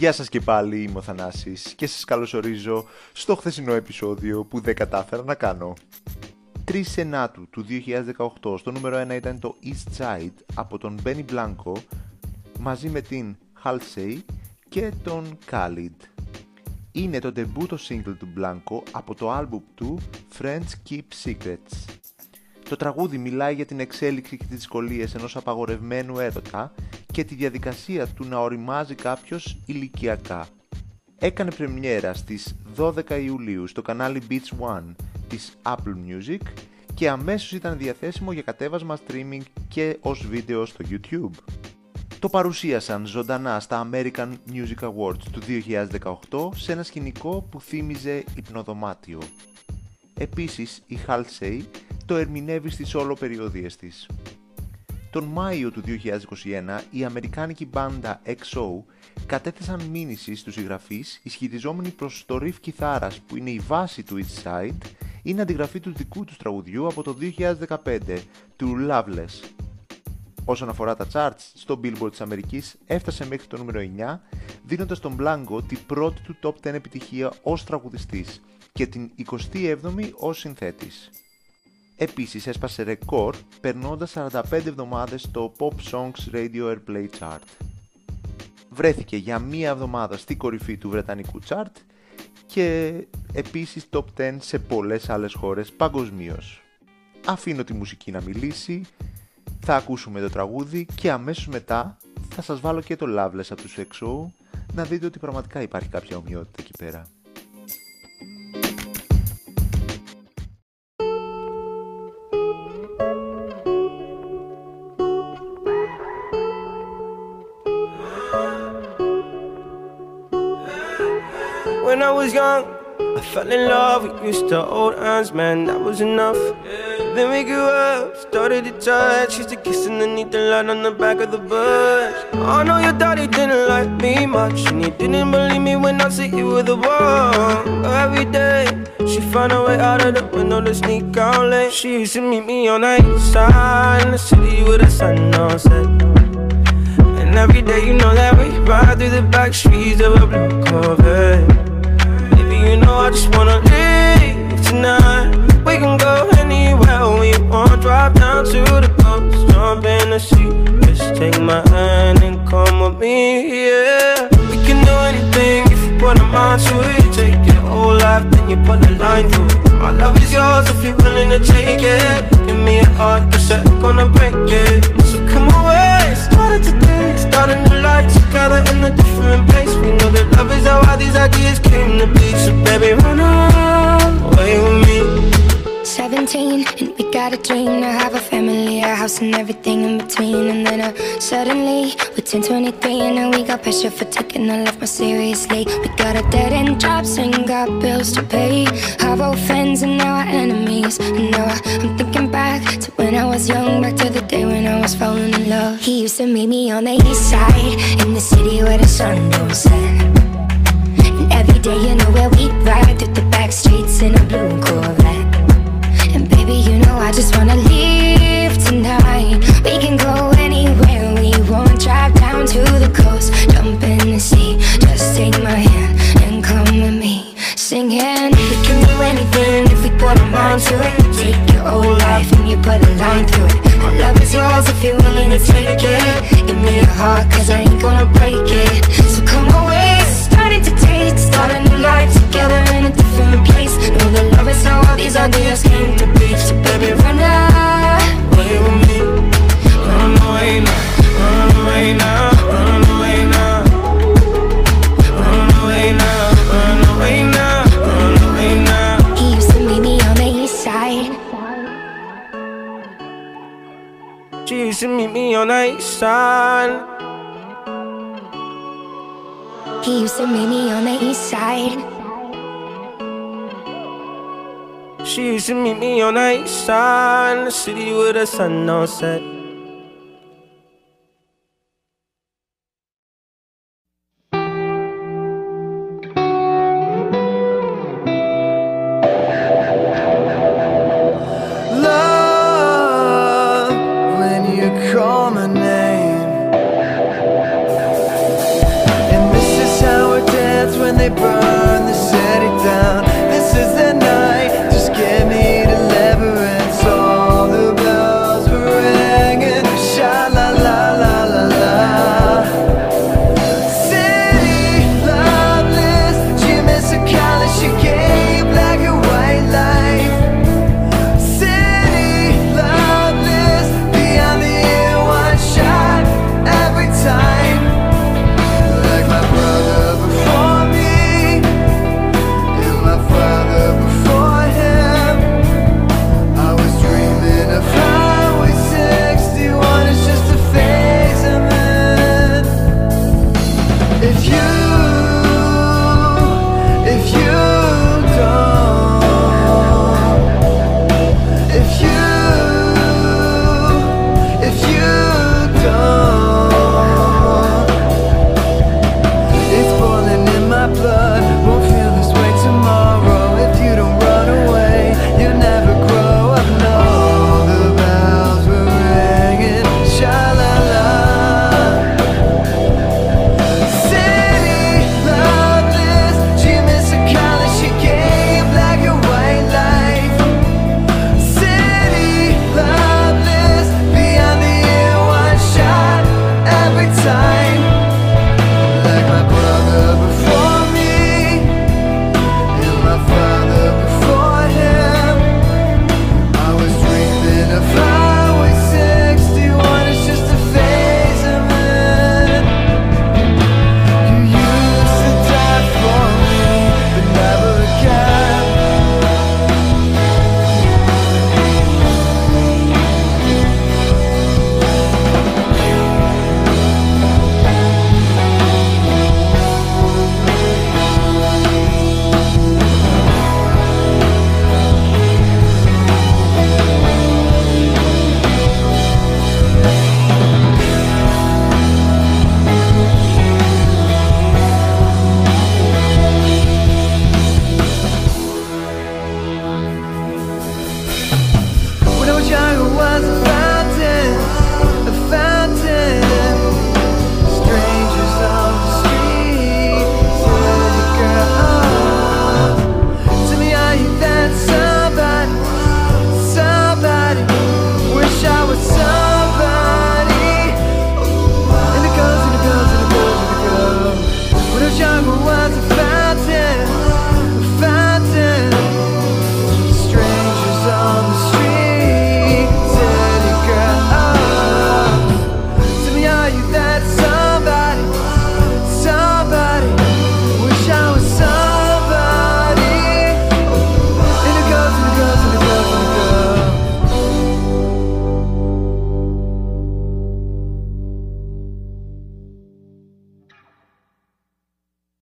Γεια σας και πάλι, είμαι ο Θανάσης και σας καλωσορίζω στο χθεσινό επεισόδιο που δεν κατάφερα να κάνω. 3 Σενάτου του 2018, στο νούμερο 1 ήταν το East Side από τον Benny Blanco μαζί με την Halsey και τον Khalid. Είναι το debut single του Blanco από το album του Friends Keep Secrets. Το τραγούδι μιλάει για την εξέλιξη και τις δυσκολίες ενός απαγορευμένου έρωτα και τη διαδικασία του να οριμάζει κάποιος ηλικιακά. Έκανε πρεμιέρα στις 12 Ιουλίου στο κανάλι Beach One της Apple Music και αμέσως ήταν διαθέσιμο για κατέβασμα streaming και ως βίντεο στο YouTube. Το παρουσίασαν ζωντανά στα American Music Awards του 2018 σε ένα σκηνικό που θύμιζε υπνοδωμάτιο. Επίσης η Halsey το ερμηνεύει στις όλο περιοδίες της. Τον Μάιο του 2021 η αμερικάνικη μπάντα XO κατέθεσαν μήνυση στους συγγραφείς ισχυριζόμενοι προς το riff κιθάρας που είναι η βάση του East Side είναι αντιγραφή του δικού τους τραγουδιού από το 2015 του Loveless. Όσον αφορά τα charts, στο Billboard της Αμερικής έφτασε μέχρι το νούμερο 9 δίνοντας τον Blanco την πρώτη του top 10 επιτυχία ως τραγουδιστής και την 27η ως συνθέτης. Επίσης έσπασε ρεκόρ περνώντας 45 εβδομάδες στο Pop Songs Radio Airplay Chart. Βρέθηκε για μία εβδομάδα στη κορυφή του Βρετανικού chart και επίσης top 10 σε πολλές άλλες χώρες παγκοσμίως. Αφήνω τη μουσική να μιλήσει, θα ακούσουμε το τραγούδι και αμέσως μετά θα σας βάλω και το Loveless από τους EXO να δείτε ότι πραγματικά υπάρχει κάποια ομοιότητα εκεί πέρα. When I was young, I fell in love. We used to hold hands, man, that was enough. Then we grew up, started to touch. Used to kiss underneath the light on the back of the bus. I know your daddy didn't like me much, and he didn't believe me when I said you were the one. Every day, she found a way out of the window to sneak out late. She used to meet me on the east side in the city with the sun on set. And every day, you know that we ride through the back streets of a blue Corvette. Wanna leave tonight. We can go anywhere we want. Drive down to the coast, jump in the sea. Just take my hand and come with me, yeah. We can do anything if you put a mind to it. Take your whole life, then you put a line through it. My love is yours if you're willing to take it. Give me a heart that's gonna break it. So come away, started today, start a life together in a different place. We know that love is how all these ideas came to be. So baby, run away with me. 17 and we got a dream to have a family, a house and everything in between And then uh, suddenly we're 10, 23 and now we got pressure for taking our life more seriously We got a dead end jobs and got bills to pay Our old friends and now our enemies. And now I, I'm thinking back to when I was young Back to the day when I was falling in love. He used to meet me on the east side In the city where the sun don't set And every day you know where we ride Through the back streets mind to it. Take your whole life and you put a line through it. My love is yours if you're willing to take it. Give me your heart cause I ain't gonna break it. So come away, starting to date Start a new life together in a different place. Know the love is how all these ideas came to She used to meet me on the east side. He used to meet me on the east side She used to meet me on the east side the city with the sun on set.